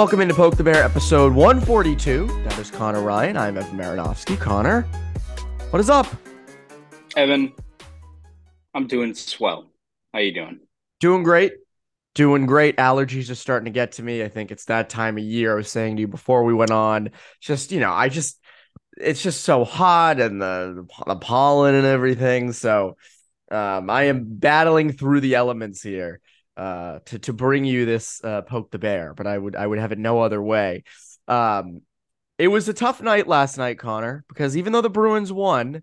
Welcome into Poke the Bear episode 142. That is Conor Ryan. I'm Evan Marinofsky. Conor, what is up? Evan, I'm doing swell. How you doing? Doing great. Doing great. Allergies are starting to get to me. I think it's that time of year. I was saying to you before we went on. Just, you know, I just it's just so hot and the the pollen and everything. So um, I am battling through the elements here uh, to to bring you this uh, poke the bear, but I would I would have it no other way. Um, it was a tough night last night, Conor, because even though the Bruins won,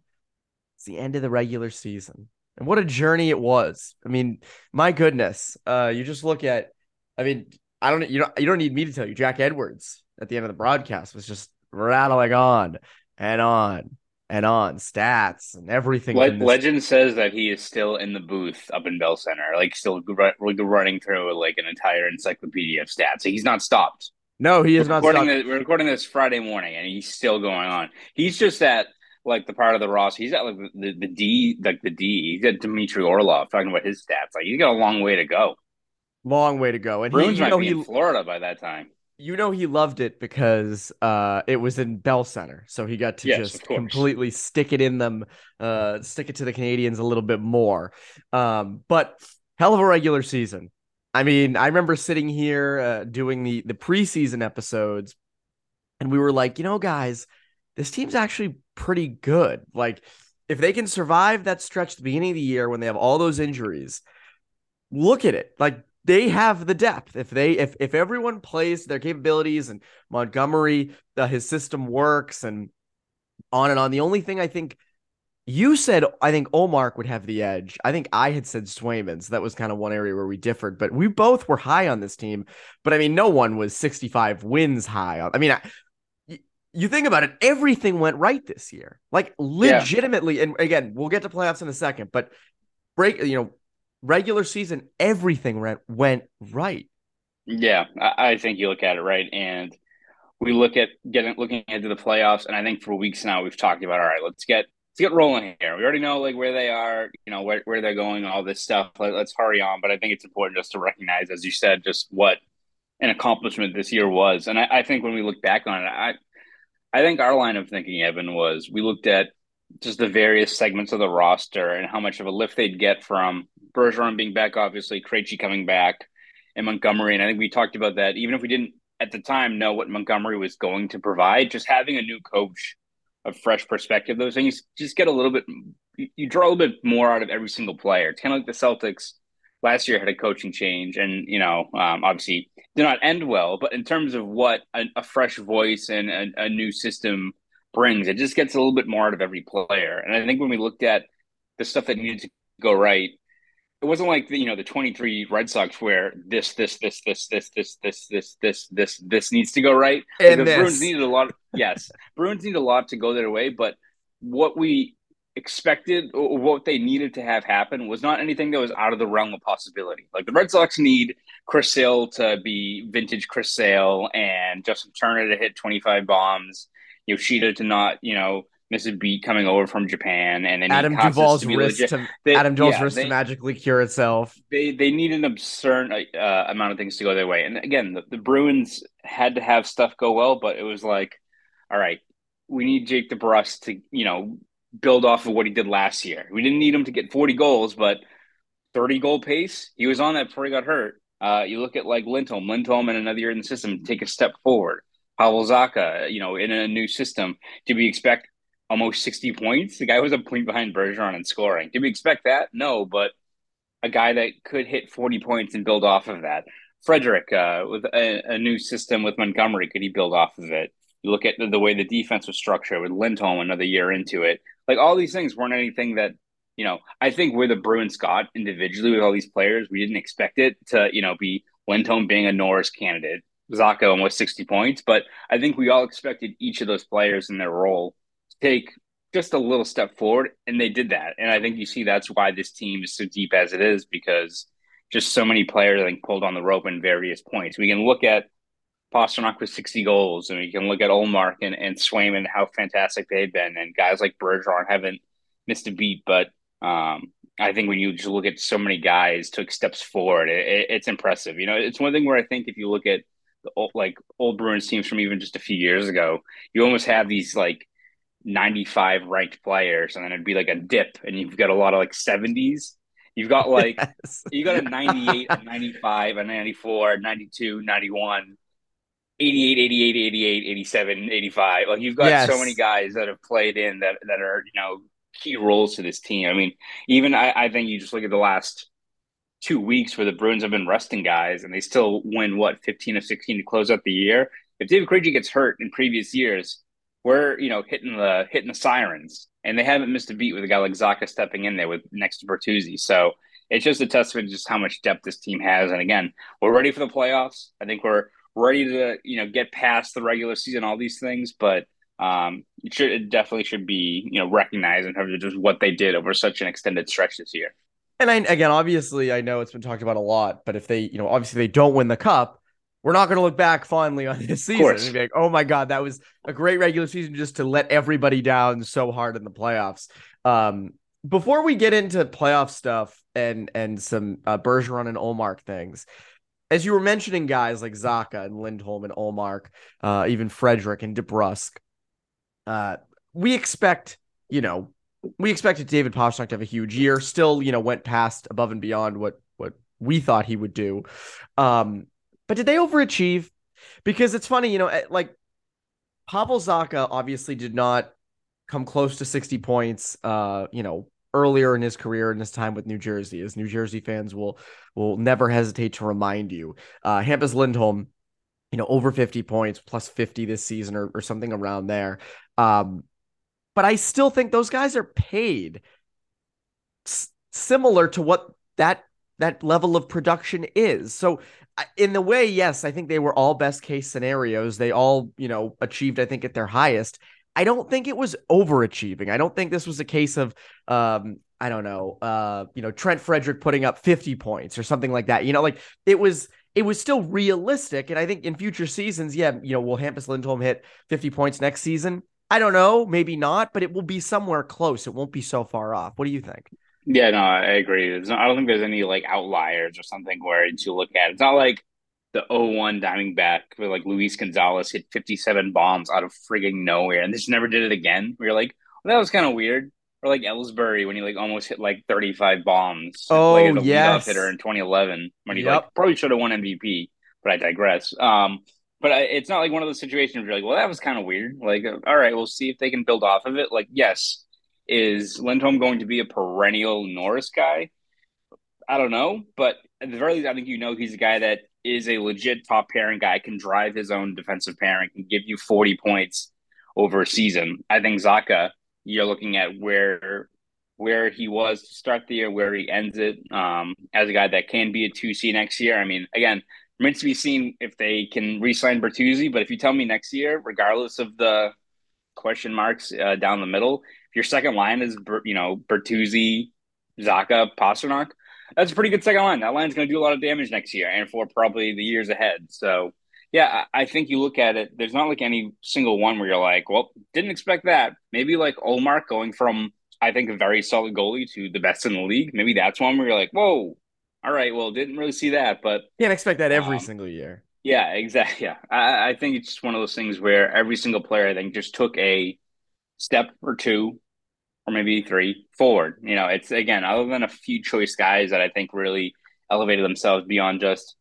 it's the end of the regular season, and what a journey it was. I mean, my goodness, uh, you just look at, I mean, I don't you don't you don't need me to tell you, Jack Edwards at the end of the broadcast was just rattling on and on and on stats and everything. Le- Legend says that he is still in the booth up in Bell Center, like still running through like an entire encyclopedia of stats. He's not stopped. No, he is we're not stopped. This, we're recording this Friday morning, and he's still going on. He's just at like the part of the roster. He's at like the, the D, like the D. He's at Dmitry Orlov talking about his stats. Like he's got a long way to go. Long way to go, and Bruins he, might know, be he, in Florida by that time you know he loved it because uh it was in Bell Center, so he got to yes, just completely stick it in them, uh stick it to the Canadiens a little bit more. Um, but hell of a regular season. I mean, I remember sitting here uh, doing the the preseason episodes, and we were like, you know, guys, this team's actually pretty good. Like, if they can survive that stretch at the beginning of the year when they have all those injuries, look at it. Like they have the depth. If they if if everyone plays their capabilities and Montgomery, uh, his system works and on and on. The only thing I think you said I think Ullmark would have the edge. I think I had said Swayman. So that was kind of one area where we differed, but we both were high on this team. But I mean, no one was 65 wins high on. I mean, I, you think about it, everything went right this year. Like legitimately, yeah. and again, we'll get to playoffs in a second, but break, you know, regular season, everything went went right. Yeah, I think you look at it right, and we look at getting looking into the playoffs, and I think for weeks now we've talked about all right, let's get let's get rolling here. We already know like where they are, you know where where they're going, all this stuff. Let, us hurry on. But I think it's important just to recognize, as you said, just what an accomplishment this year was, and I, I think when we look back on it, I I think our line of thinking, Evan, was we looked at just the various segments of the roster and how much of a lift they'd get from Bergeron being back, obviously, Krejci coming back, and Montgomery. And I think we talked about that. Even if we didn't at the time know what Montgomery was going to provide, just having a new coach, a fresh perspective, those things just get a little bit. You draw a little bit more out of every single player. It's kind of like the Celtics last year had a coaching change, and you know, um, obviously did not end well. But in terms of what a, a fresh voice and a, a new system brings, it just gets a little bit more out of every player. And I think when we looked at the stuff that needed to go right, it wasn't like the, you know the 23 Red Sox where this this this this this this this this this this this needs to go right. And the. Bruins needed a lot. Of, yes, Bruins need a lot to go their way, but what we expected what they needed to have happen was not anything that was out of the realm of possibility. Like the Red Sox need Chris Sale to be vintage Chris Sale and Justin Turner to hit 25 bombs, Yoshida to not, you know, miss a beat coming over from Japan, and then Adam Duvall's wrist to they, Adam Duvall's yeah, wrist they, to magically cure itself. They they need an absurd uh, amount of things to go their way, and again, the, the Bruins had to have stuff go well, but it was like, all right, we need Jake DeBrusk to you know build off of what he did last year. We didn't need him to get forty goals, but thirty goal pace, he was on that before he got hurt. Uh, you look at like Lindholm, Lindholm, and another year in the system to take a step forward. Pavel Zacha, you know, in a new system, Did we expect almost 60 points? The guy was a point behind Bergeron in scoring. Did we expect that? No, but a guy that could hit 40 points and build off of that. Frederic, uh, with a, a, new system with Montgomery, could he build off of it? You look at the, the way the defense was structured with Lindholm another year into it. Like all these things weren't anything that, you know, I think where the Bruins got individually with all these players, we didn't expect it to, you know, be Lindholm being a Norris candidate, Zacha almost 60 points. But I think we all expected each of those players in their role to take just a little step forward, and they did that. And I think you see that's why this team is so deep as it is because just so many players I think pulled on the rope in various points. We can look at Pastrnak with 60 goals, and we can look at Ullmark and, and Swayman, how fantastic they've been, and guys like Bergeron haven't missed a beat. But um, I think when you just look at so many guys took steps forward, it, it, it's impressive. You know, it's one thing where I think if you look at the old, like old Bruins teams from even just a few years ago, you almost have these like 95 ranked players, and then it'd be like a dip, and you've got a lot of like 70s. You've got like yes. you got a 98, a 95, a 94, a 92, 91 88, 88, 88, 87, 85. Like you've got yes. so many guys that have played in that that are, you know, key roles to this team. I mean, even I, I think you just look at the last two weeks where the Bruins have been resting guys and they still win what 15 of 16 to close out the year. If David Krejci gets hurt in previous years, we're you know hitting the hitting the sirens, and they haven't missed a beat with a guy like Zacha stepping in there with next to Bertuzzi. So it's just a testament to just how much depth this team has. And again, we're ready for the playoffs. I think we're ready to you know get past the regular season, all these things, but um, it should it definitely should be you know recognized in terms of just what they did over such an extended stretch this year. And I, again, obviously, I know it's been talked about a lot, but if they, you know, obviously they don't win the cup, we're not going to look back fondly on this season and be like, oh my God, that was a great regular season just to let everybody down so hard in the playoffs. Um, before we get into playoff stuff and and some uh, Bergeron and Ullmark things, as you were mentioning guys like Zacha and Lindholm and Ullmark, uh, even Frederic and DeBrusk, uh, we expect, you know, we expected David Pastrnak to have a huge year. Still, you know, went past above and beyond what what we thought he would do. Um, but did they overachieve? Because it's funny, you know, eh, like Pavel Zacha obviously did not come close to 60 points. Uh, you know, earlier in his career in his time with New Jersey, as New Jersey fans will will never hesitate to remind you. Uh, Hampus Lindholm, you know, over 50 points, plus 50 this season or, or something around there. Um, but I still think those guys are paid s- similar to what that that level of production is. So in the way, yes, I think they were all best case scenarios. They all, you know, achieved, I think, at their highest. I don't think it was overachieving. I don't think this was a case of um, I don't know, uh, you know, Trent Frederic putting up 50 points or something like that. You know, like it was it was still realistic. And I think in future seasons, yeah, you know, will Hampus Lindholm hit 50 points next season? I don't know, maybe not, but it will be somewhere close. It won't be so far off. What do you think? Yeah, no, I agree. Not, I don't think there's any like outliers or something where you look at. It's not like the 01 Diamondback where like Luis Gonzalez hit 57 bombs out of frigging nowhere and just never did it again. We are like, well, that was kind of weird. Or like Ellsbury when he like almost hit like 35 bombs. Oh, like, as a yes. hitter in 2011 when he yep. like probably should have won MVP, but I digress. Um, but I, it's not like one of those situations where you're like, well, that was kind of weird. Like, uh, all right, we'll see if they can build off of it. Like, yes, is Lindholm going to be a perennial Norris guy? I don't know, but at the very least, I think you know he's a guy that is a legit top pairing guy, can drive his own defensive pairing, can give you 40 points over a season. I think Zacha, you're looking at where where he was to start the year, where he ends it, um, as a guy that can be a 2C next year. I mean, again, remains to be seen if they can re-sign Bertuzzi, but if you tell me next year, regardless of the question marks uh, down the middle, if your second line is, you know, Bertuzzi, Zacha, Pastrnak, – that's a pretty good second line. That line's going to do a lot of damage next year and for probably the years ahead. So Yeah, I think you look at it. There's not like any single one where you're like, well, didn't expect that. Maybe like Ullmark going from I think a very solid goalie to the best in the league. Maybe that's one where you're like, whoa, all right, well, didn't really see that, but can't expect that every um, single year. Yeah, exactly. Yeah, I, I think it's just one of those things where every single player I think just took a step or two, or maybe three forward. You know, it's again other than a few choice guys that I think really elevated themselves beyond just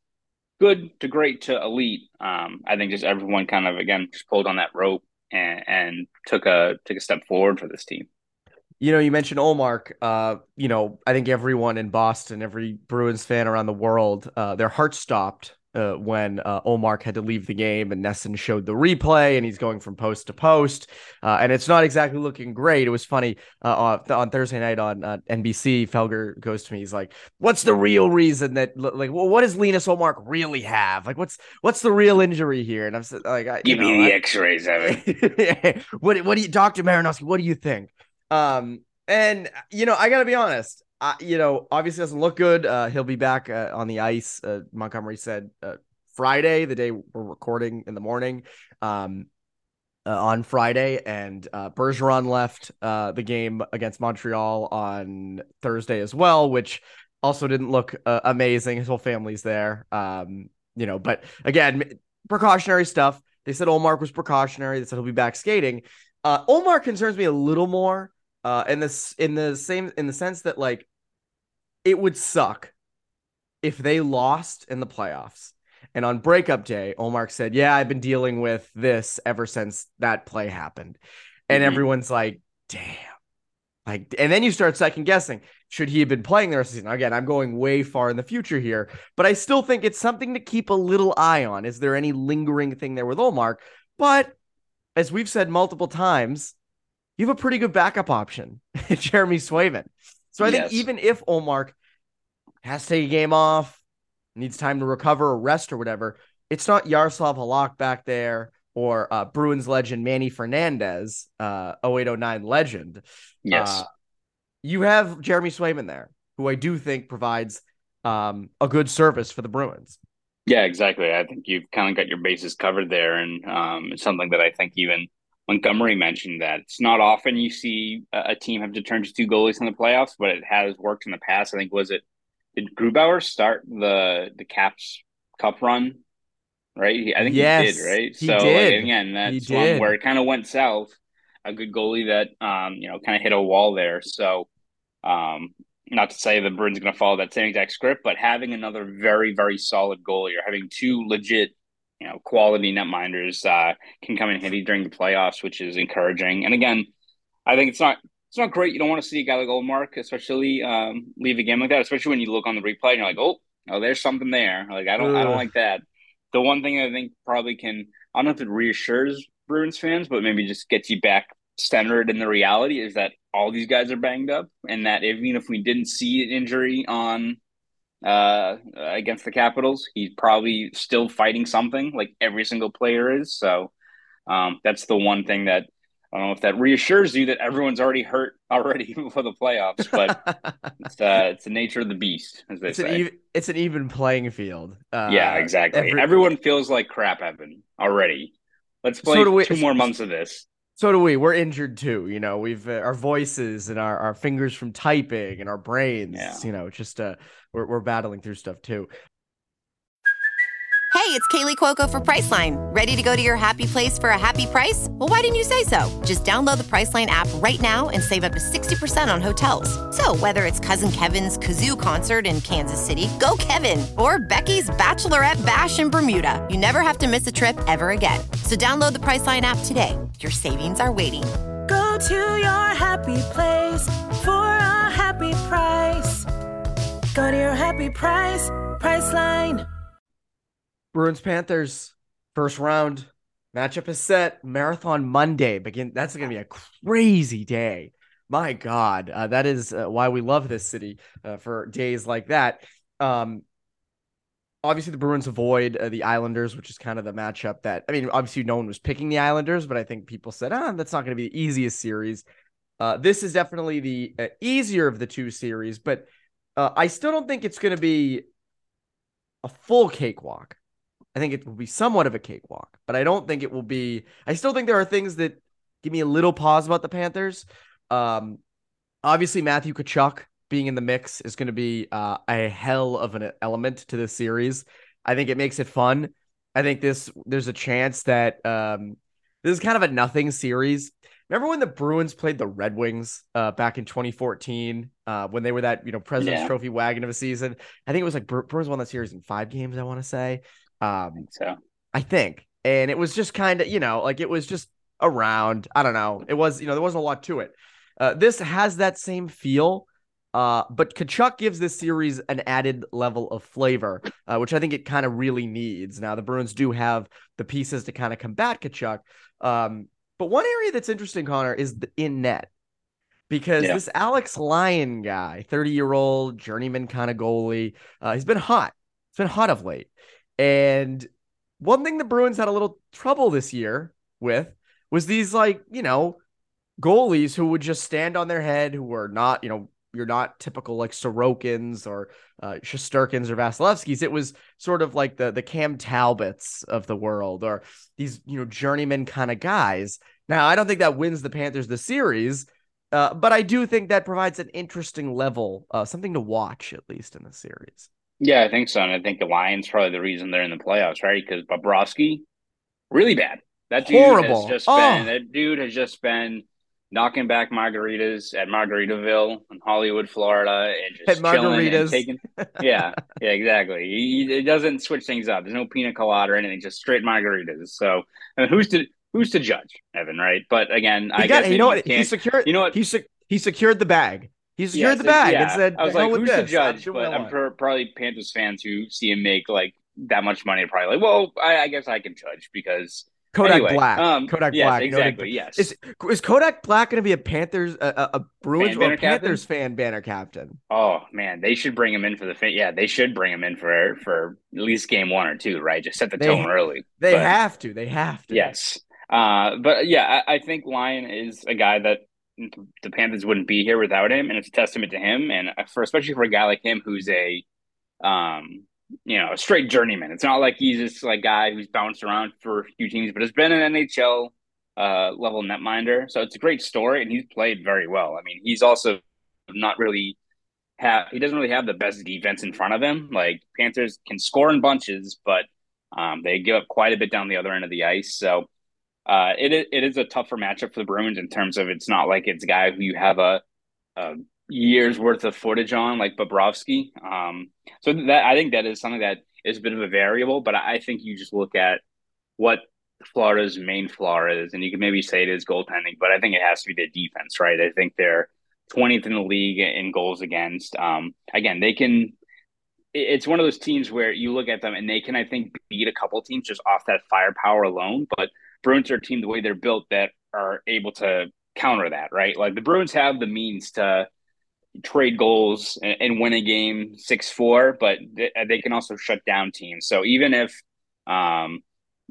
good to great to elite. Um, I think just everyone kind of again just pulled on that rope and, and took a took a step forward for this team. You know, you mentioned Ullmark. Uh, you know, I think everyone in Boston, every Bruins fan around the world, uh, their hearts stopped uh, when uh, Ullmark had to leave the game and NESN showed the replay and he's going from post to post. Uh, and it's not exactly looking great. It was funny uh, on, Thursday night on uh, NBC. Felger goes to me. He's like, What's the real reason that, like, well, what does Linus Ullmark really have? Like, what's what's the real injury here? And I'm like, I, Give me the x rays of it. what, what do you, Dr. Marinofsky, what do you think? Um, and, you know, I got to be honest. I, you know, obviously doesn't look good. Uh, he'll be back uh, on the ice. Uh, Montgomery said uh, Friday, the day we're recording in the morning, um, uh, on Friday, and Bergeron left the game against Montreal on Thursday as well, which also didn't look amazing. His whole family's there, um, you know. But again, precautionary stuff. They said Ullmark was precautionary. They said he'll be back skating. Uh, Ullmark concerns me a little more uh, in this in the same in the sense that like it would suck if they lost in the playoffs. And on breakup day, Ullmark said, "Yeah, I've been dealing with this ever since that play happened." And mm-hmm. everyone's like, "Damn." Like, and then you start second guessing. Should he have been playing the rest of the season? Again, I'm going way far in the future here, but I still think it's something to keep a little eye on. Is there any lingering thing there with Ullmark? But as we've said multiple times, you have a pretty good backup option, Jeremy Swayman. So I yes. think even if Ullmark has to take a game off, needs time to recover or rest or whatever, it's not Jaroslav Halak back there or uh, Bruins legend Manny Fernandez, uh, 0809 legend. Yes. Uh, you have Jeremy Swayman there, who I do think provides um, a good service for the Bruins. Yeah, exactly. I think you've kind of got your bases covered there. And um, it's something that I think even Montgomery mentioned that it's not often you see a, team have to turn to two goalies in the playoffs, but it has worked in the past. I think was it did Grubauer start the the Caps Cup run? Right, I think yes, he did. Right, he so did. Like, again, that's one where it kind of went south. A good goalie that um you know kind of hit a wall there. So um not to say the Bruins going to follow that same exact script, but having another very very solid goalie or having two legit you know, quality netminders uh, can come in handy during the playoffs, which is encouraging. And again, I think it's not it's not great. You don't want to see a guy like Ullmark, especially um, leave a game like that, especially when you look on the replay and you're like, oh, oh, there's something there. Like I don't, Ugh. I don't like that. The one thing I think probably can, I don't know if it reassures Bruins fans, but maybe just gets you back centered in the reality is that all these guys are banged up, and that even if we didn't see an injury on uh, against the Capitals. He's probably still fighting something like every single player is. So um, that's the one thing that I don't know if that reassures you that everyone's already hurt already for the playoffs, but it's uh, it's the nature of the beast, as they it's say. An even, it's an even playing field. Uh, yeah, exactly. Every... Everyone feels like crap Evan already. Let's play so we, two more months of this so do we. We're injured too. You know, we've uh, our voices and our, our fingers from typing and our brains. Yeah. You know, just uh, we're we're battling through stuff too. Hey, it's Kaley Cuoco for Priceline. Ready to go to your happy place for a happy price? Well, why didn't you say so? Just download the Priceline app right now and save up to sixty percent on hotels. So whether it's Cousin Kevin's kazoo concert in Kansas City, go Kevin, or Becky's bachelorette bash in Bermuda, you never have to miss a trip ever again. So download the Priceline app today. Your savings are waiting. Go to your happy place for a happy price. Go to your happy price, Priceline. Bruins Panthers first round matchup is set. Marathon Monday begin. That's going to be a crazy day. My God, uh, that is uh, why we love this city uh, for days like that. Um, obviously the Bruins avoid uh, the Islanders, which is kind of the matchup that I mean, obviously no one was picking the Islanders, but I think people said, ah, that's not going to be the easiest series. Uh, this is definitely the uh, easier of the two series, but uh, I still don't think it's going to be a full cakewalk. I think it will be somewhat of a cakewalk, but I don't think it will be. I still think there are things that give me a little pause about the Panthers. Um, obviously, Matthew Tkachuk being in the mix is going to be uh, a hell of an element to this series. I think it makes it fun. I think this there's a chance that um, this is kind of a nothing series. Remember when the Bruins played the Red Wings uh, back in 2014 uh, when they were that you know President's Yeah. Trophy wagon of a season? I think it was like Bru- Bruins won that series in five games. I want to say, um, So I think, and it was just kind of you know like it was just around. I don't know. It was you know there wasn't a lot to it. Uh, this has that same feel. Uh, but Tkachuk gives this series an added level of flavor, uh, which I think it kind of really needs. Now, the Bruins do have the pieces to kind of combat Tkachuk. Um, but one area that's interesting, Conor, is the in net because Yeah. this Alex Lyon guy, 30 year old journeyman kind of goalie, uh, he's been hot. It's been hot of late. And one thing the Bruins had a little trouble this year with was these, like, you know, goalies who would just stand on their head, who were not, you know, you're not typical like Sorokins or uh, Shesterkins or Vasilevskis. It was sort of like the the Cam Talbots of the world or these, you know, journeyman kind of guys. Now, I don't think that wins the Panthers the series, uh, but I do think that provides an interesting level, uh, something to watch at least in the series. yeah, I think so. And I think the Lyon's probably the reason they're in the playoffs, right? Because Bobrovsky, really bad. That dude Horrible. has just Oh. been that dude has just been knocking back margaritas at Margaritaville in Hollywood, Florida, and just At chilling margaritas. and taking. Yeah, yeah, exactly. He, he doesn't switch things up. There's no pina colada or anything, just straight margaritas. So, I mean, who's to who's to judge, Evan? Right? But again, I got, guess you know what? He secured. You know what? He sec- he secured the bag. He secured Yes, the bag yeah. and said, I was like, who's to this. judge? But I'm want." per- probably Panthers fans who see him make like that much money are probably like, well, I, I guess I can judge because Kodak anyway, Black. um, Kodak yes, Black. noted- exactly. Yes, Is is Kodak Black going to be a Panthers, a, a, a Bruins Fan or Panthers fan banner captain? Oh man, they should bring him in for the fin- yeah. They should bring him in for for at least game one or two, right? Just set the They- tone early. They But- have to. They have to. Yes, uh, but yeah, I, I think Lyon is a guy that the Panthers wouldn't be here without him, and it's a testament to him, and for especially for a guy like him who's a, um, you know, a straight journeyman. It's not like he's this like guy who's bounced around for a few teams, but has been an NHL uh, level netminder. So it's a great story, and he's played very well. I mean, he's also not really have he doesn't really have the best defense in front of him. Like Panthers can score in bunches, but um, they give up quite a bit down the other end of the ice. So uh, it it is a tougher matchup for the Bruins in terms of it's not like it's a guy who you have a, a year's worth of footage on like Bobrovsky. Um, so that I think that is something that is a bit of a variable, but I think you just look at what Florida's main flaw is, and you can maybe say it is goaltending, but I think it has to be the defense, right? I think they're 20th in the league in goals against. Um, again, they can. It's one of those teams where you look at them and they can, I think, beat a couple teams just off that firepower alone. But Bruins are a team the way they're built that are able to counter that, right? Like the Bruins have the means to trade goals and, and win a game six four, but they, they can also shut down teams. So even if um,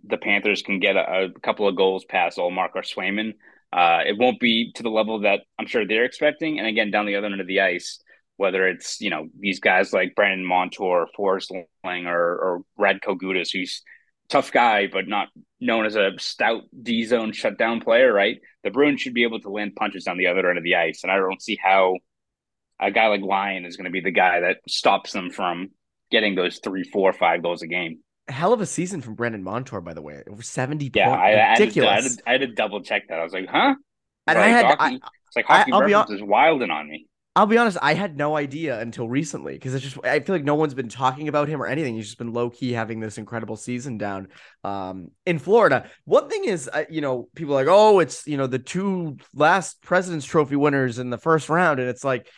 the Panthers can get a, a couple of goals past Ullmark or Swayman, uh, it won't be to the level that I'm sure they're expecting. And again, down the other end of the ice, whether it's you know these guys like Brandon Montour, Forrest Lang, or or Radko Gudas, who's tough guy but not known as a stout D zone shutdown player, right? The Bruins should be able to land punches down the other end of the ice, and I don't see how a guy like Lyon is going to be the guy that stops them from getting those three, four, five goals a game. Hell of a season from Brandon Montour, by the way. Over 70 Yeah, points. I, I, to, I, Ridiculous. had to, I had to double check that. I was like, huh? and Like, I had, hockey, I, it's like hockey be reference is wilding on me. I'll be honest, I had no idea until recently because it's just I feel like no one's been talking about him or anything. He's just been low key having this incredible season down um, in Florida. One thing is, uh, you know, people are like, oh, it's you know the two last President's Trophy winners in the first round, and it's like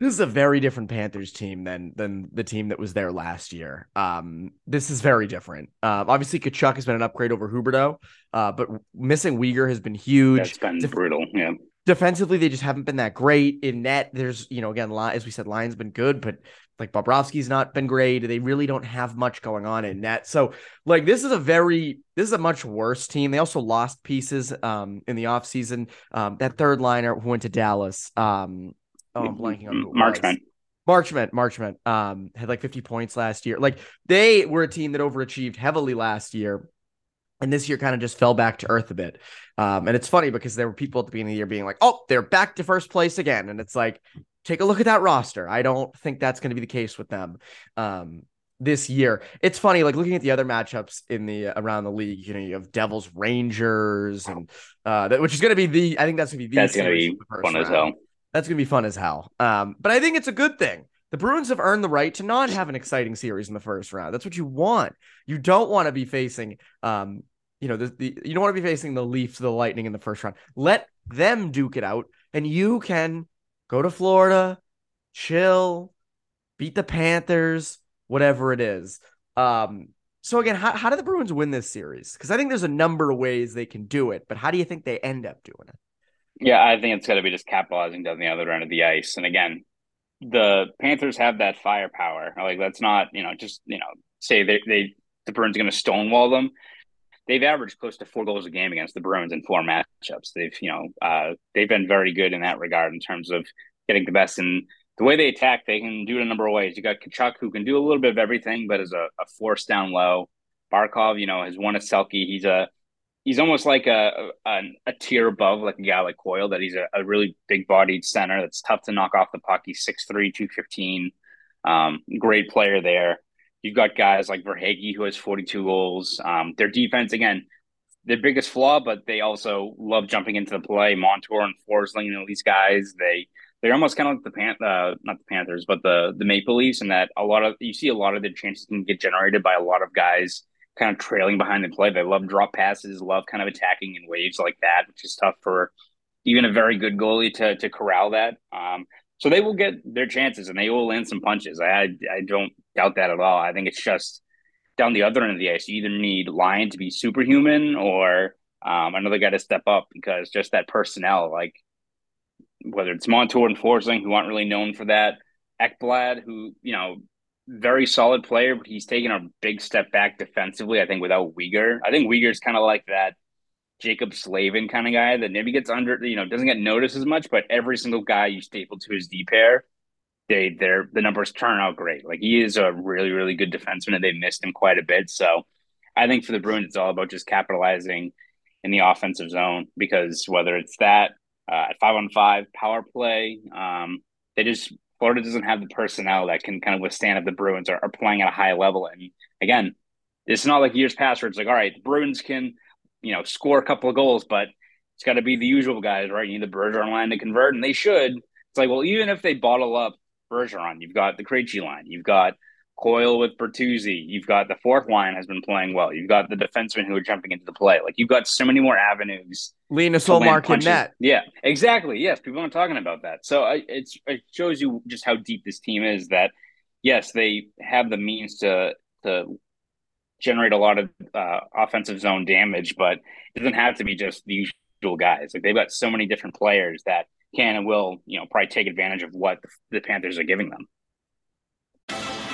this is a very different Panthers team than than the team that was there last year. Um, this is very different. Um, obviously, Tkachuk has been an upgrade over Huberdeau, uh, but missing Weegar has been huge. That's been Def- brutal. Yeah. defensively they just haven't been that great in net there's you know again as we said Lyon's been good but like Bobrovsky's not been great they really don't have much going on in net so like this is a very this is a much worse team they also lost pieces um in the offseason um that third liner who went to Dallas um oh I'm blanking on who it was. Marchment. Marchment, Marchment, um, had like 50 points last year. Like they were a team that overachieved heavily last year. And this year kind of just fell back to earth a bit. Um, and it's funny because there were people at the beginning of the year being like, oh, they're back to first place again. And it's like, take a look at that roster. I don't think that's going to be the case with them. Um, this year. It's funny, like looking at the other matchups in the uh, around the league. You know, you have Devils Rangers, and uh, that which is going to be the. I think that's going to be the. That's going to be fun round. as hell. That's going to be fun as hell. Um, but I think it's a good thing. The Bruins have earned the right to not have an exciting series in the first round. That's what you want. You don't want to be facing, um, you know, the, the you don't want to be facing the Leafs, the Lightning in the first round. Let them duke it out, and you can go to Florida, chill, beat the Panthers, whatever it is. Um, so again, how, how do the Bruins win this series? Because I think there's a number of ways they can do it, but how do you think they end up doing it? Yeah, I think it's got to be just capitalizing down the other end of the ice. And again, the Panthers have that firepower. Like that's not, you know, just you know, say they they the Bruins are going to stonewall them. They've averaged close to four goals a game against the Bruins in four matchups. They've, you know, uh, they've been very good in that regard in terms of getting the best in the way they attack, they can do it a number of ways. You got Tkachuk who can do a little bit of everything, but is a, a force down low. Barkov, you know, has won a Selke. He's a he's almost like a, a, a tier above, like a guy like Coyle. That he's a, a really big bodied center that's tough to knock off the puck. He's 6'3", 215. Um, great player there. You've got guys like Verhaeghe who has forty two goals. Um, their defense again, their biggest flaw, but they also love jumping into the play. Montour and Forsling, you know, these guys they they're almost kind of like the pan, uh, not the Panthers, but the the Maple Leafs, and that a lot of you see a lot of the chances can get generated by a lot of guys kind of trailing behind the play. They love drop passes, love kind of attacking in waves like that, which is tough for even a very good goalie to to corral that. Um, so they will get their chances and they will land some punches. I I don't doubt that at all. I think it's just down the other end of the ice. You either need Lyon to be superhuman or um, another guy to step up because just that personnel, like whether it's Montour and Forsling, who aren't really known for that. Ekblad, who, you know, very solid player, but he's taken a big step back defensively, I think, without Weegar. I think Weegar's kind of like that Jaccob Slavin kind of guy that maybe gets under, you know, doesn't get noticed as much, but every single guy you staple to his D pair, they their the numbers turn out great. Like he is a really, really good defenseman and they missed him quite a bit. So I think for the Bruins, it's all about just capitalizing in the offensive zone because whether it's that uh, at five on five power play. Um, they just Florida doesn't have the personnel that can kind of withstand if the Bruins are, are playing at a high level. And again, it's not like years past where it's like, all right, the Bruins can, you know, score a couple of goals, but it's got to be the usual guys, right? You need the Bergeron line to convert, and they should. It's like, well, even if they bottle up Bergeron, you've got the Krejci line, you've got Coyle with Bertuzzi. You've got the fourth line has been playing well. You've got the defensemen who are jumping into the play. Like you've got so many more avenues. Linus Ullmark in net. Yeah, exactly. Yes, people aren't talking about that. So I, it's it shows you just how deep this team is. That yes, they have the means to to generate a lot of uh, offensive zone damage, but it doesn't have to be just the usual guys. Like they've got so many different players that can and will, you know, probably take advantage of what the Panthers are giving them.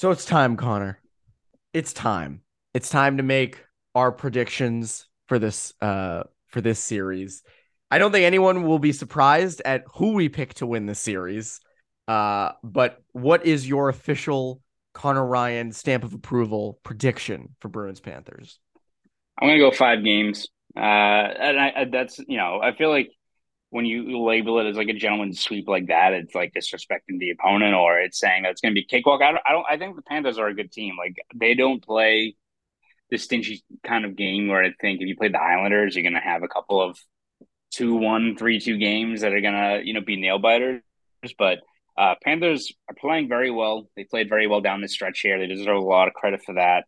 So it's time, Conor. It's time. It's time to make our predictions for this uh for this series. I don't think anyone will be surprised at who we pick to win the series. Uh, but what is your official Conor Ryan stamp of approval prediction for Bruins Panthers? I'm gonna go five games. Uh, and I, that's you know I feel like when you label it as like a gentleman's sweep like that, it's like disrespecting the opponent or it's saying that it's going to be cakewalk. I don't, I don't, I think the Panthers are a good team. Like they don't play the stingy kind of game where I think if you play the Islanders, you're going to have a couple of two, one, three, two games that are going to, you know, be nail biters. But uh, Panthers are playing very well. They played very well down the stretch here. They deserve a lot of credit for that.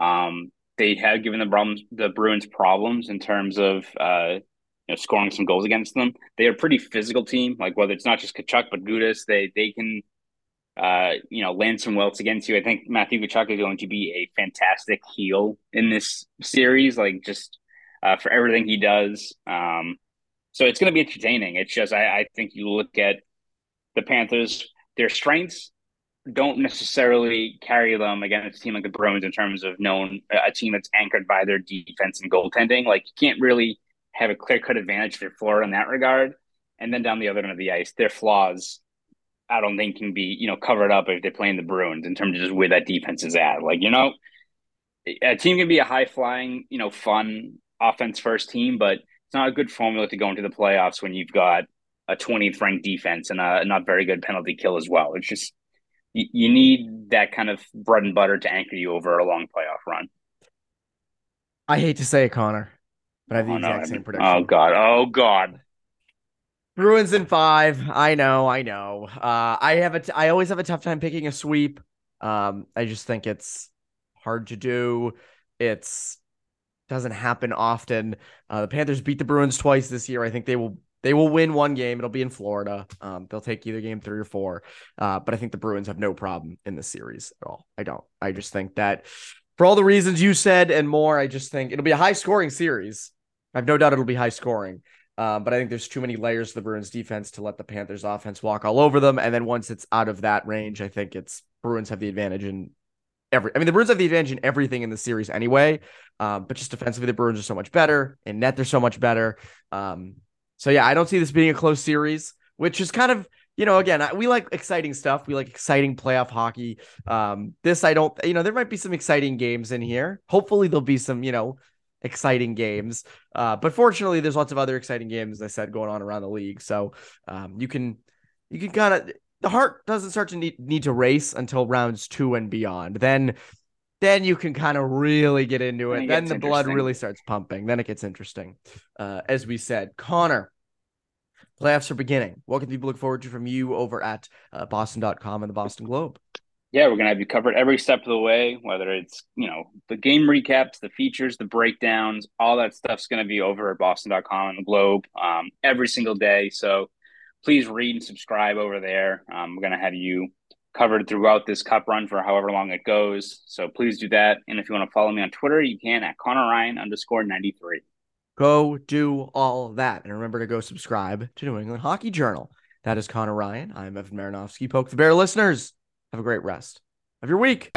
Um, they have given the problems, the Bruins problems in terms of, uh, you know, scoring some goals against them. They are a pretty physical team. Like whether it's not just Tkachuk but Gudas, they they can uh, you know, land some welts against you. I think Matthew Tkachuk is going to be a fantastic heel in this series, like just uh, for everything he does. Um, so it's going to be entertaining. It's just I, I think you look at the Panthers, their strengths don't necessarily carry them against a team like the Bruins in terms of known a team that's anchored by their defense and goaltending. Like you can't really have a clear cut advantage for Florida in that regard. And then down the other end of the ice, their flaws, I don't think can be, you know, covered up if they're playing the Bruins in terms of just where that defense is at. Like, you know, a team can be a high flying, you know, fun offense first team, but it's not a good formula to go into the playoffs when you've got a 20th ranked defense and a not very good penalty kill as well. It's just, you, you need that kind of bread and butter to anchor you over a long playoff run. I hate to say it, Conor, but I have the Oh, exact no. same prediction. Oh, God. Oh, God. Bruins in five. I know, I know. Uh, I have a, t- I always have a tough time picking a sweep. Um, I just think it's hard to do. It's doesn't happen often. Uh, the Panthers beat the Bruins twice this year. I think they will, they will win one game. It'll be in Florida. Um, they'll take either game three or four. Uh, but I think the Bruins have no problem in this series at all. I don't. I just think that for all the reasons you said and more, I just think it'll be a high scoring series. I have no doubt it'll be high scoring. Um, but I think there's too many layers to the Bruins defense to let the Panthers offense walk all over them. And then once it's out of that range, I think it's Bruins have the advantage in every. I mean, the Bruins have the advantage in everything in the series anyway. Um, but just defensively, the Bruins are so much better. In net, they're so much better. Um, so yeah, I don't see this being a close series, which is kind of you know again we like exciting stuff. We like exciting playoff hockey. Um, this I don't. You know, there might be some exciting games in here. Hopefully, there'll be some you know exciting games. Uh, but fortunately, there's lots of other exciting games, as I said, going on around the league. So um, you can you can kind of the heart doesn't start to need, need to race until rounds two and beyond. Then then you can kind of really get into it. it Then the blood really starts pumping. Then it gets interesting. Uh, as we said, Conor. Playoffs are beginning. What can people look forward to from you over at uh, Boston.com and the Boston Globe? Yeah, we're gonna have you covered every step of the way, whether it's you know the game recaps, the features, the breakdowns, all that stuff's gonna be over at Boston.com and the Globe um, every single day. So please read and subscribe over there. Um, we're gonna have you covered throughout this cup run for however long it goes. So please do that. And if you want to follow me on Twitter, you can at Conor Ryan underscore ninety three. Go do all that. And remember to go subscribe to New England Hockey Journal. That is Conor Ryan. I'm Evan Marinofsky. Poke the Bear listeners. Have a great rest of your week.